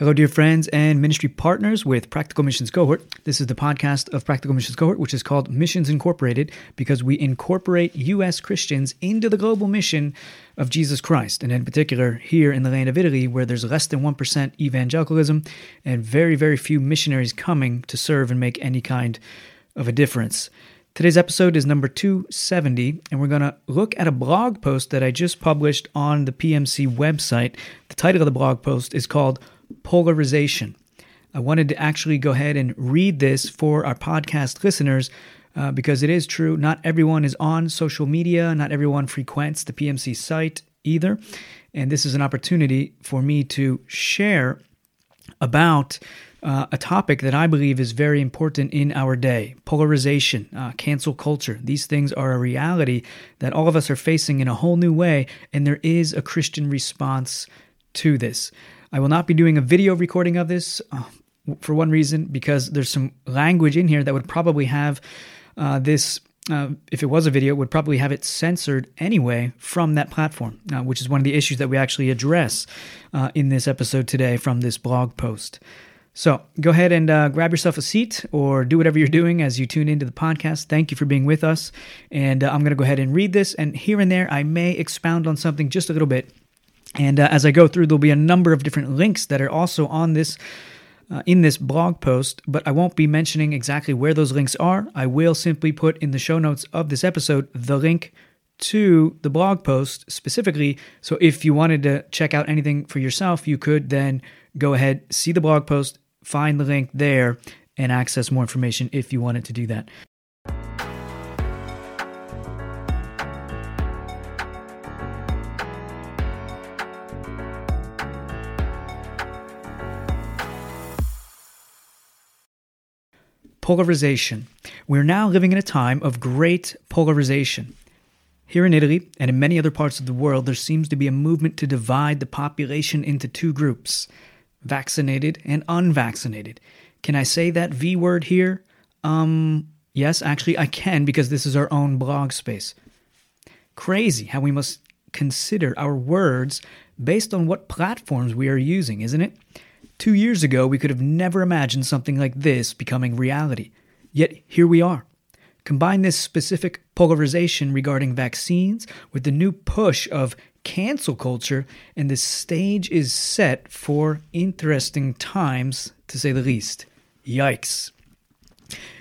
Hello, dear friends and ministry partners with Practical Missions Cohort. This is the podcast of Practical Missions Cohort, which is called Missions Incorporated because we incorporate U.S. Christians into the global mission of Jesus Christ. And in particular, here in the land of Italy, where there's less than 1% evangelicalism and very, very few missionaries coming to serve and make any kind of a difference. Today's episode is number 270, and we're going to look at a blog post that I just published on the PMC website. The title of the blog post is called polarization. I wanted to actually go ahead and read this for our podcast listeners uh, because it is true. Not everyone is on social media, not everyone frequents the PMC site either. And this is an opportunity for me to share about uh, a topic that I believe is very important in our day polarization, uh, cancel culture. These things are a reality that all of us are facing in a whole new way, and there is a Christian response to this. I will not be doing a video recording of this uh, for one reason, because there's some language in here that would probably have uh, this. Uh, if it was a video, would probably have it censored anyway from that platform, uh, which is one of the issues that we actually address uh, in this episode today from this blog post. So go ahead and uh, grab yourself a seat or do whatever you're doing as you tune into the podcast. Thank you for being with us. And uh, I'm going to go ahead and read this. And here and there, I may expound on something just a little bit and uh, as I go through, there'll be a number of different links that are also on this uh, in this blog post, but I won't be mentioning exactly where those links are. I will simply put in the show notes of this episode the link to the blog post specifically. So if you wanted to check out anything for yourself, you could then go ahead, see the blog post, find the link there, and access more information if you wanted to do that. Polarization. We're now living in a time of great polarization. Here in Italy and in many other parts of the world, there seems to be a movement to divide the population into two groups vaccinated and unvaccinated. Can I say that V word here? Um, yes, actually, I can because this is our own blog space. Crazy how we must consider our words based on what platforms we are using, isn't it? Two years ago, we could have never imagined something like this becoming reality. Yet here we are. Combine this specific polarization regarding vaccines with the new push of cancel culture, and the stage is set for interesting times, to say the least. Yikes.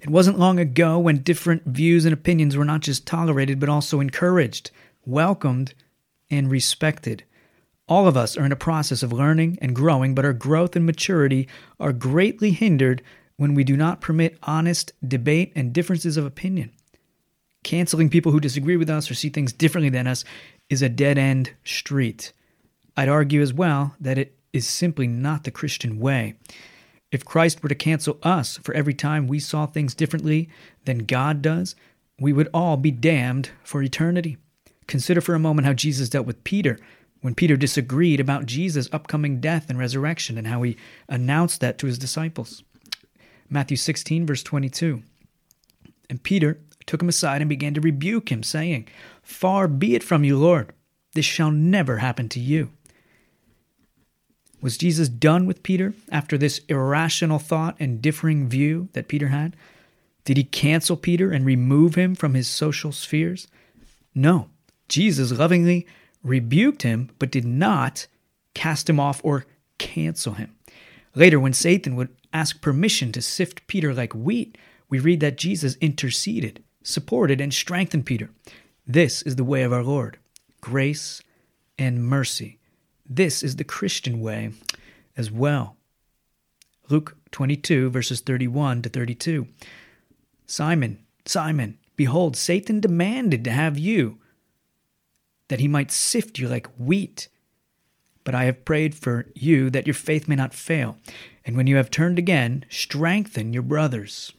It wasn't long ago when different views and opinions were not just tolerated, but also encouraged, welcomed, and respected. All of us are in a process of learning and growing, but our growth and maturity are greatly hindered when we do not permit honest debate and differences of opinion. Canceling people who disagree with us or see things differently than us is a dead end street. I'd argue as well that it is simply not the Christian way. If Christ were to cancel us for every time we saw things differently than God does, we would all be damned for eternity. Consider for a moment how Jesus dealt with Peter when Peter disagreed about Jesus' upcoming death and resurrection and how he announced that to his disciples. Matthew 16, verse 22. And Peter took him aside and began to rebuke him, saying, Far be it from you, Lord, this shall never happen to you. Was Jesus done with Peter after this irrational thought and differing view that Peter had? Did he cancel Peter and remove him from his social spheres? No. Jesus lovingly rebuked him, but did not cast him off or cancel him. Later, when Satan would ask permission to sift Peter like wheat, we read that Jesus interceded, supported, and strengthened Peter. This is the way of our Lord grace and mercy. This is the Christian way as well. Luke 22, verses 31 to 32. Simon, Simon, behold, Satan demanded to have you that he might sift you like wheat. But I have prayed for you that your faith may not fail, and when you have turned again, strengthen your brothers.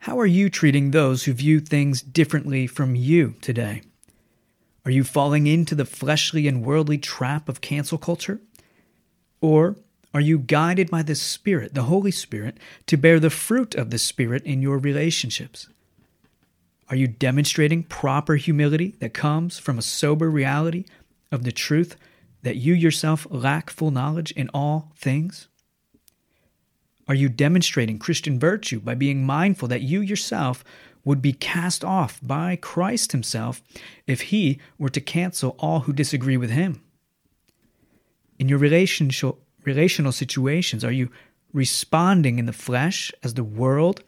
How are you treating those who view things differently from you today? Are you falling into the fleshly and worldly trap of cancel culture? Or are you guided by the Spirit, the Holy Spirit, to bear the fruit of the Spirit in your relationships? Are you demonstrating proper humility that comes from a sober reality of the truth that you yourself lack full knowledge in all things? Are you demonstrating Christian virtue by being mindful that you yourself would be cast off by Christ Himself if He were to cancel all who disagree with Him? In your relational, relational situations, are you responding in the flesh as the world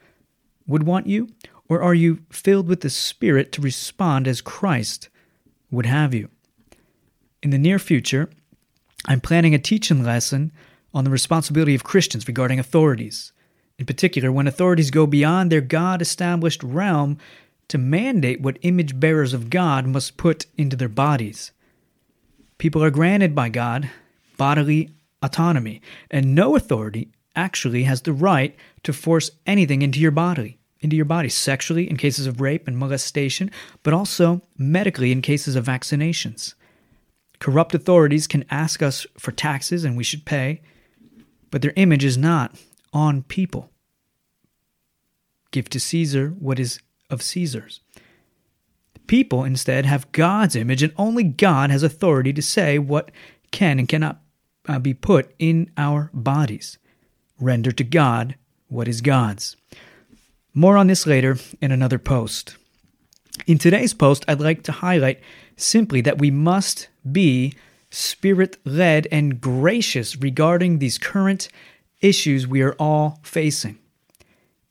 would want you? Or are you filled with the Spirit to respond as Christ would have you? In the near future, I'm planning a teaching lesson on the responsibility of Christians regarding authorities. In particular, when authorities go beyond their God established realm to mandate what image bearers of God must put into their bodies. People are granted by God bodily autonomy, and no authority actually has the right to force anything into your body, into your body sexually in cases of rape and molestation, but also medically in cases of vaccinations. Corrupt authorities can ask us for taxes and we should pay, but their image is not on people. Give to Caesar what is of Caesar's. People instead have God's image, and only God has authority to say what can and cannot uh, be put in our bodies. Render to God what is God's. More on this later in another post. In today's post, I'd like to highlight simply that we must be spirit led and gracious regarding these current issues we are all facing.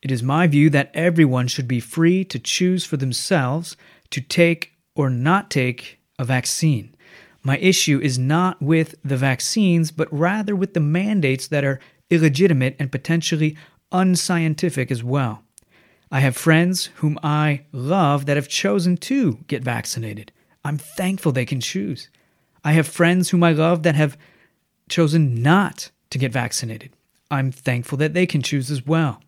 It is my view that everyone should be free to choose for themselves to take or not take a vaccine. My issue is not with the vaccines, but rather with the mandates that are illegitimate and potentially unscientific as well. I have friends whom I love that have chosen to get vaccinated. I'm thankful they can choose. I have friends whom I love that have chosen not to get vaccinated. I'm thankful that they can choose as well.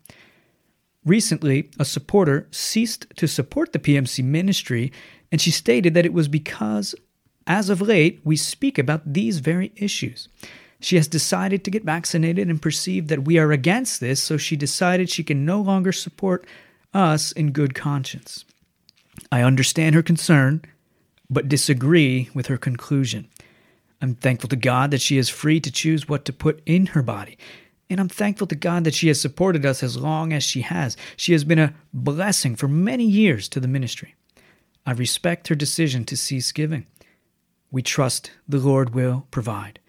Recently, a supporter ceased to support the PMC ministry, and she stated that it was because, as of late, we speak about these very issues. She has decided to get vaccinated and perceived that we are against this, so she decided she can no longer support us in good conscience. I understand her concern, but disagree with her conclusion. I'm thankful to God that she is free to choose what to put in her body. And I'm thankful to God that she has supported us as long as she has. She has been a blessing for many years to the ministry. I respect her decision to cease giving. We trust the Lord will provide.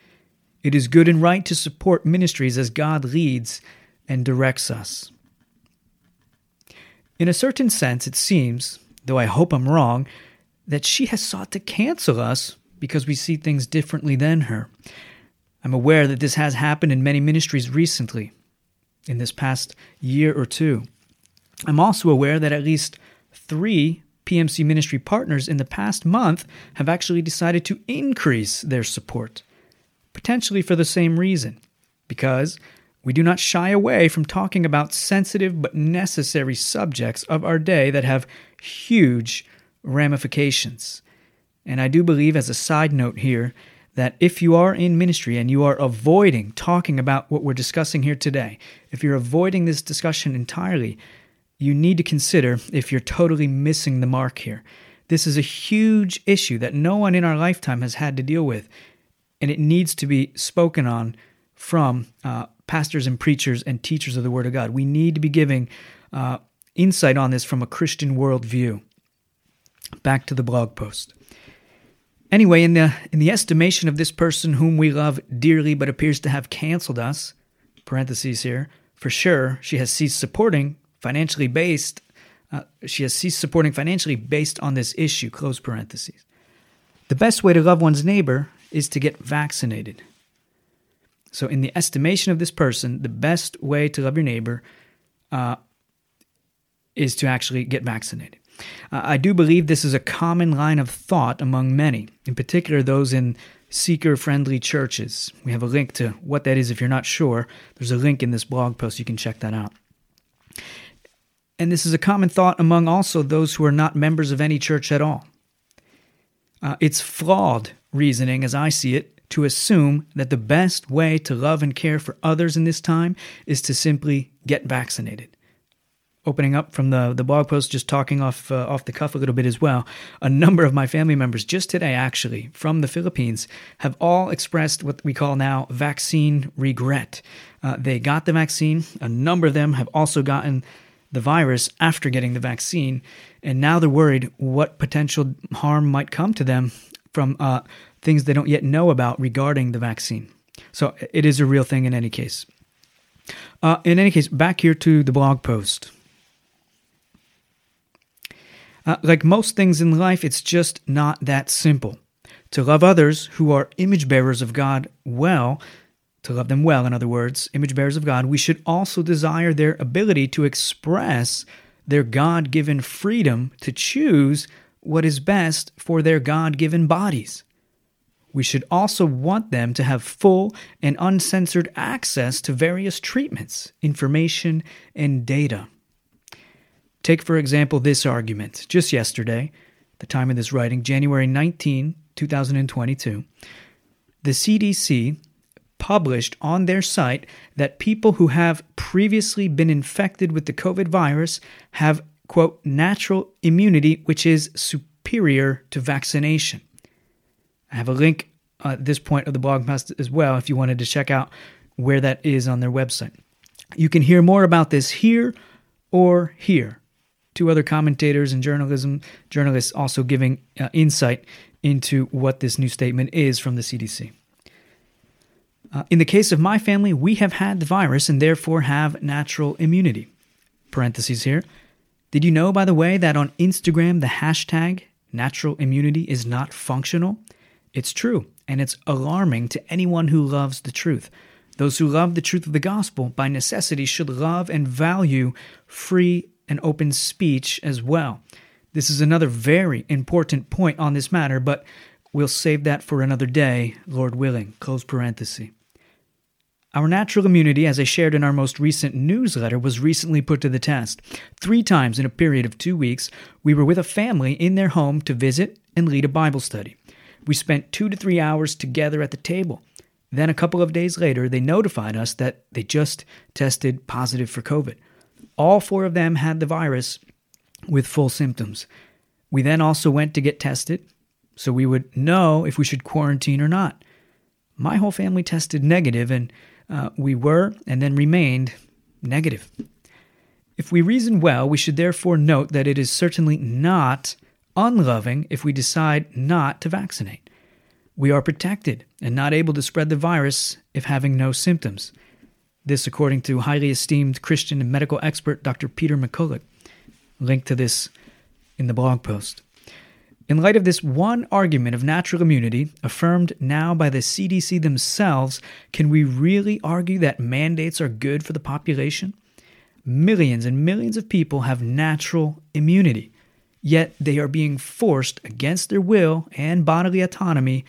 It is good and right to support ministries as God leads and directs us. In a certain sense, it seems, though I hope I'm wrong, that she has sought to cancel us because we see things differently than her. I'm aware that this has happened in many ministries recently, in this past year or two. I'm also aware that at least three PMC ministry partners in the past month have actually decided to increase their support potentially for the same reason, because we do not shy away from talking about sensitive but necessary subjects of our day that have huge ramifications. And I do believe, as a side note here, that if you are in ministry and you are avoiding talking about what we're discussing here today, if you're avoiding this discussion entirely, you need to consider if you're totally missing the mark here. This is a huge issue that no one in our lifetime has had to deal with and it needs to be spoken on from uh, pastors and preachers and teachers of the Word of God. We need to be giving uh, insight on this from a Christian worldview. Back to the blog post. Anyway, in the in the estimation of this person whom we love dearly but appears to have canceled us, parentheses here, for sure, she has ceased supporting financially based. Uh, she has ceased supporting financially based on this issue. Close parentheses. The best way to love one's neighbor is to get vaccinated. So, in the estimation of this person, the best way to love your neighbor uh, is to actually get vaccinated. Uh, I do believe this is a common line of thought among many, in particular those in seeker friendly churches. We have a link to what that is if you're not sure. There's a link in this blog post, you can check that out. And this is a common thought among also those who are not members of any church at all. Uh, it's flawed reasoning, as I see it, to assume that the best way to love and care for others in this time is to simply get vaccinated. opening up from the, the blog post, just talking off uh, off the cuff a little bit as well. A number of my family members, just today actually, from the Philippines, have all expressed what we call now vaccine regret. Uh, they got the vaccine. A number of them have also gotten the virus after getting the vaccine, and now they're worried what potential harm might come to them from uh, things they don't yet know about regarding the vaccine. So it is a real thing in any case. Uh, in any case, back here to the blog post. Uh, like most things in life, it's just not that simple. To love others who are image bearers of God well, to love them well, in other words, image bearers of God, we should also desire their ability to express their God given freedom to choose what is best for their God given bodies. We should also want them to have full and uncensored access to various treatments, information, and data. Take, for example, this argument. Just yesterday, the time of this writing, January 19, 2022, the CDC published on their site that people who have previously been infected with the COVID virus have, quote, natural immunity, which is superior to vaccination. I have a link at this point of the blog post as well if you wanted to check out where that is on their website. You can hear more about this here or here two other commentators and journalism journalists also giving uh, insight into what this new statement is from the CDC. Uh, in the case of my family, we have had the virus and therefore have natural immunity. Parentheses here. Did you know, by the way, that on Instagram the hashtag natural immunity is not functional? It's true, and it's alarming to anyone who loves the truth. Those who love the truth of the gospel, by necessity, should love and value free and open speech as well. This is another very important point on this matter, but we'll save that for another day, Lord willing. Close parenthesis. Our natural immunity, as I shared in our most recent newsletter, was recently put to the test. Three times in a period of two weeks, we were with a family in their home to visit and lead a Bible study. We spent two to three hours together at the table. Then, a couple of days later, they notified us that they just tested positive for COVID. All four of them had the virus with full symptoms. We then also went to get tested so we would know if we should quarantine or not. My whole family tested negative, and uh, we were and then remained negative. If we reason well, we should therefore note that it is certainly not unloving if we decide not to vaccinate. We are protected and not able to spread the virus if having no symptoms. This, according to highly esteemed Christian and medical expert Dr. Peter McCullough. Link to this in the blog post. In light of this one argument of natural immunity, affirmed now by the CDC themselves, can we really argue that mandates are good for the population? Millions and millions of people have natural immunity, yet they are being forced against their will and bodily autonomy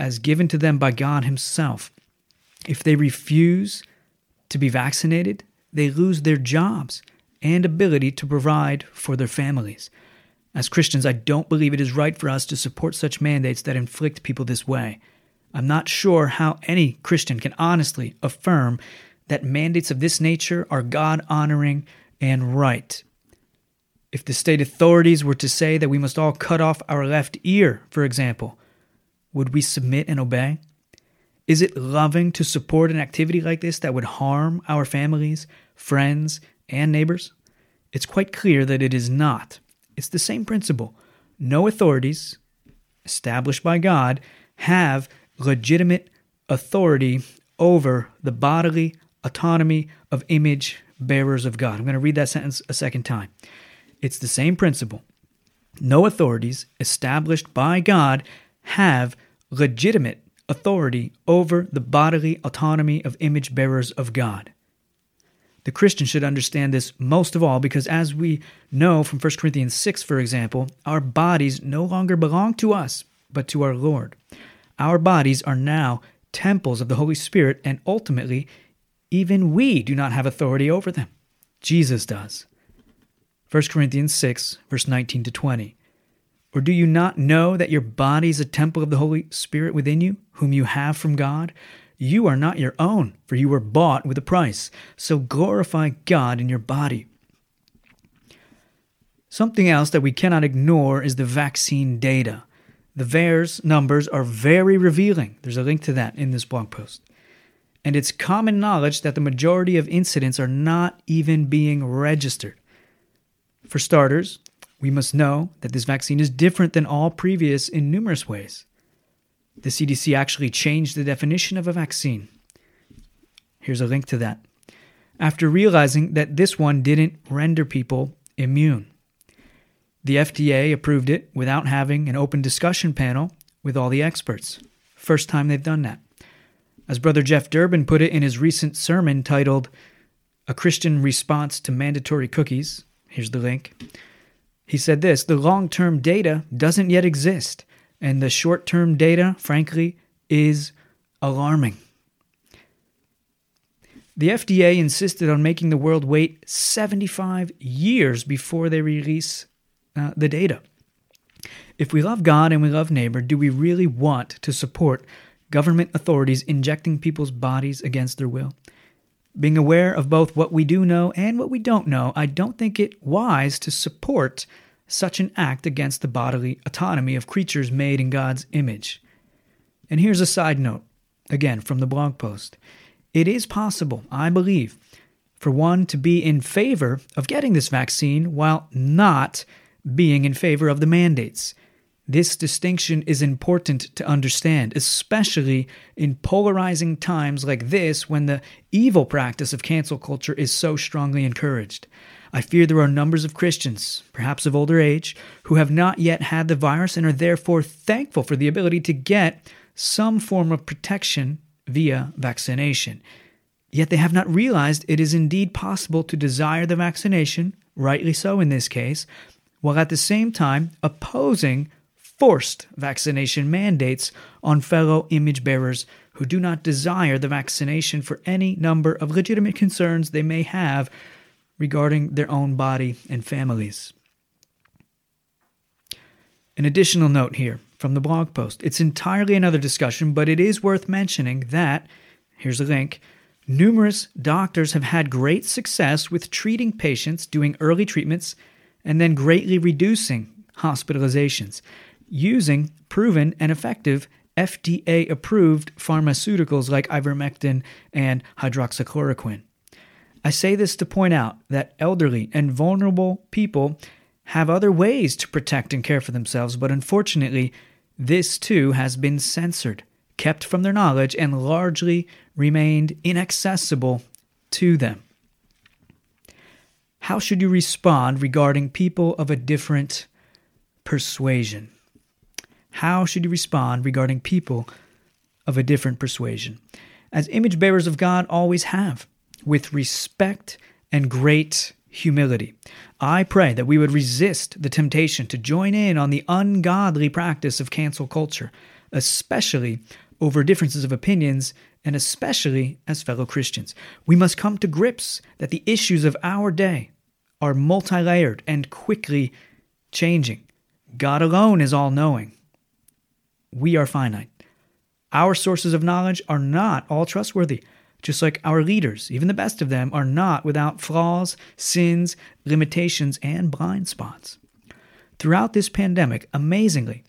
as given to them by God Himself. If they refuse to be vaccinated, they lose their jobs and ability to provide for their families. As Christians, I don't believe it is right for us to support such mandates that inflict people this way. I'm not sure how any Christian can honestly affirm that mandates of this nature are God honoring and right. If the state authorities were to say that we must all cut off our left ear, for example, would we submit and obey? Is it loving to support an activity like this that would harm our families, friends, and neighbors? It's quite clear that it is not. It's the same principle. No authorities, established by God, have legitimate authority over the bodily autonomy of image bearers of God. I'm going to read that sentence a second time. It's the same principle. No authorities established by God have legitimate authority over the bodily autonomy of image bearers of God. The Christian should understand this most of all because, as we know from 1 Corinthians 6, for example, our bodies no longer belong to us, but to our Lord. Our bodies are now temples of the Holy Spirit, and ultimately, even we do not have authority over them. Jesus does. 1 Corinthians 6, verse 19 to 20. Or do you not know that your body is a temple of the Holy Spirit within you, whom you have from God? You are not your own, for you were bought with a price. So glorify God in your body. Something else that we cannot ignore is the vaccine data. The VAERS numbers are very revealing. There's a link to that in this blog post. And it's common knowledge that the majority of incidents are not even being registered. For starters, we must know that this vaccine is different than all previous in numerous ways. The CDC actually changed the definition of a vaccine. Here's a link to that. After realizing that this one didn't render people immune. The FDA approved it without having an open discussion panel with all the experts. First time they've done that. As Brother Jeff Durbin put it in his recent sermon titled A Christian Response to Mandatory Cookies, here's the link. He said this The long term data doesn't yet exist, and the short term data, frankly, is alarming. The FDA insisted on making the world wait 75 years before they release uh, the data. If we love God and we love neighbor, do we really want to support government authorities injecting people's bodies against their will? Being aware of both what we do know and what we don't know, I don't think it wise to support such an act against the bodily autonomy of creatures made in God's image. And here's a side note, again from the blog post. It is possible, I believe, for one to be in favor of getting this vaccine while not being in favor of the mandates. This distinction is important to understand, especially in polarizing times like this when the evil practice of cancel culture is so strongly encouraged. I fear there are numbers of Christians, perhaps of older age, who have not yet had the virus and are therefore thankful for the ability to get some form of protection via vaccination. Yet they have not realized it is indeed possible to desire the vaccination, rightly so in this case, while at the same time opposing forced vaccination mandates on fellow image bearers who do not desire the vaccination for any number of legitimate concerns they may have regarding their own body and families. An additional note here from the blog post. It's entirely another discussion, but it is worth mentioning that, here's a link, numerous doctors have had great success with treating patients, doing early treatments, and then greatly reducing hospitalizations using proven and effective FDA approved pharmaceuticals like ivermectin and hydroxychloroquine. I say this to point out that elderly and vulnerable people have other ways to protect and care for themselves, but unfortunately, this too has been censored, kept from their knowledge, and largely remained inaccessible to them. How should you respond regarding people of a different persuasion? How should you respond regarding people of a different persuasion? As image bearers of God always have, with respect and great humility. I pray that we would resist the temptation to join in on the ungodly practice of cancel culture, especially over differences of opinions and especially as fellow Christians. We must come to grips that the issues of our day are multi layered and quickly changing. God alone is all knowing. We are finite. Our sources of knowledge are not all trustworthy, just like our leaders, even the best of them, are not without flaws, sins, limitations, and blind spots. Throughout this pandemic, amazingly,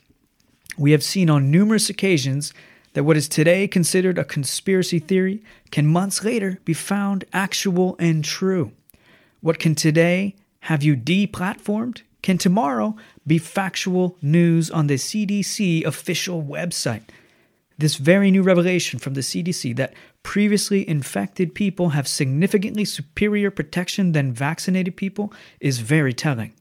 we have seen on numerous occasions that what is today considered a conspiracy theory can months later be found actual and true. What can today have you deplatformed can tomorrow be factual news on the CDC official website. This very new revelation from the CDC that previously infected people have significantly superior protection than vaccinated people is very telling.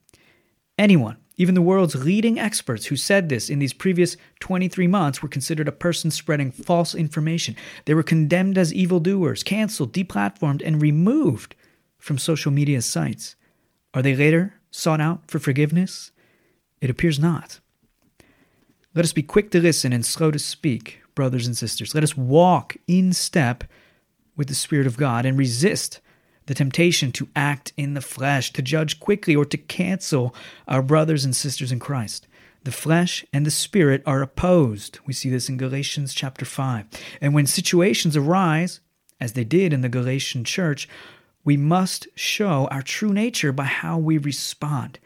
Anyone, even the world's leading experts who said this in these previous 23 months, were considered a person spreading false information. They were condemned as evildoers, canceled, deplatformed, and removed from social media sites. Are they later sought out for forgiveness? It appears not. Let us be quick to listen and slow to speak, brothers and sisters. Let us walk in step with the Spirit of God and resist the temptation to act in the flesh, to judge quickly, or to cancel our brothers and sisters in Christ. The flesh and the spirit are opposed. We see this in Galatians chapter 5. And when situations arise, as they did in the Galatian church, we must show our true nature by how we respond.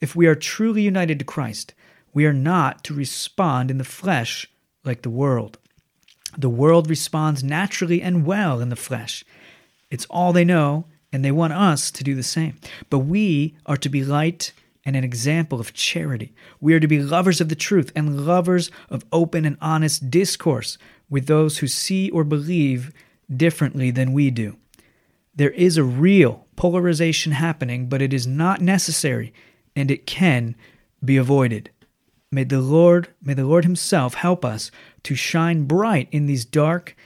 If we are truly united to Christ, we are not to respond in the flesh like the world. The world responds naturally and well in the flesh. It's all they know, and they want us to do the same. But we are to be light and an example of charity. We are to be lovers of the truth and lovers of open and honest discourse with those who see or believe differently than we do. There is a real polarization happening, but it is not necessary and it can be avoided. May the Lord, may the Lord himself help us to shine bright in these dark,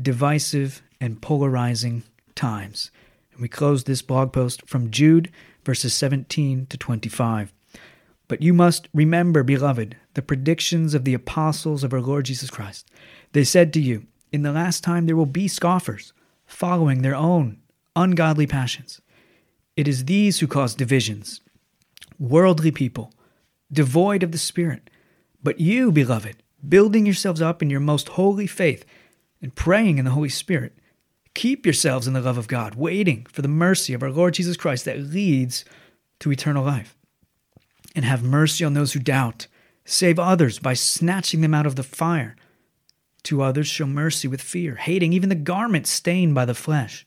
divisive, and polarizing times. And we close this blog post from Jude verses 17 to 25. But you must remember, beloved, the predictions of the apostles of our Lord Jesus Christ. They said to you, In the last time there will be scoffers, following their own ungodly passions. It is these who cause divisions, worldly people, devoid of the Spirit. But you, beloved, building yourselves up in your most holy faith and praying in the Holy Spirit, keep yourselves in the love of God, waiting for the mercy of our Lord Jesus Christ that leads to eternal life. And have mercy on those who doubt. Save others by snatching them out of the fire. To others, show mercy with fear, hating even the garment stained by the flesh.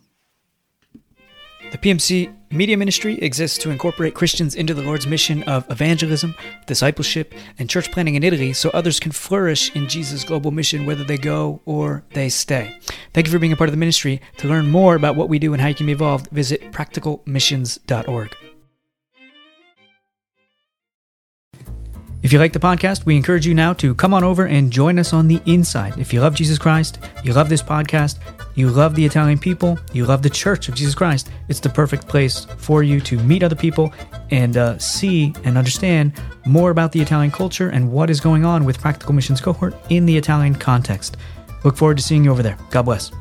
The PMC Media Ministry exists to incorporate Christians into the Lord's mission of evangelism, discipleship, and church planting in Italy so others can flourish in Jesus' global mission whether they go or they stay. Thank you for being a part of the ministry. To learn more about what we do and how you can be involved, visit practicalmissions.org. If you like the podcast, we encourage you now to come on over and join us on the inside. If you love Jesus Christ, you love this podcast, you love the Italian people, you love the Church of Jesus Christ, it's the perfect place for you to meet other people and uh, see and understand more about the Italian culture and what is going on with Practical Missions Cohort in the Italian context. Look forward to seeing you over there. God bless.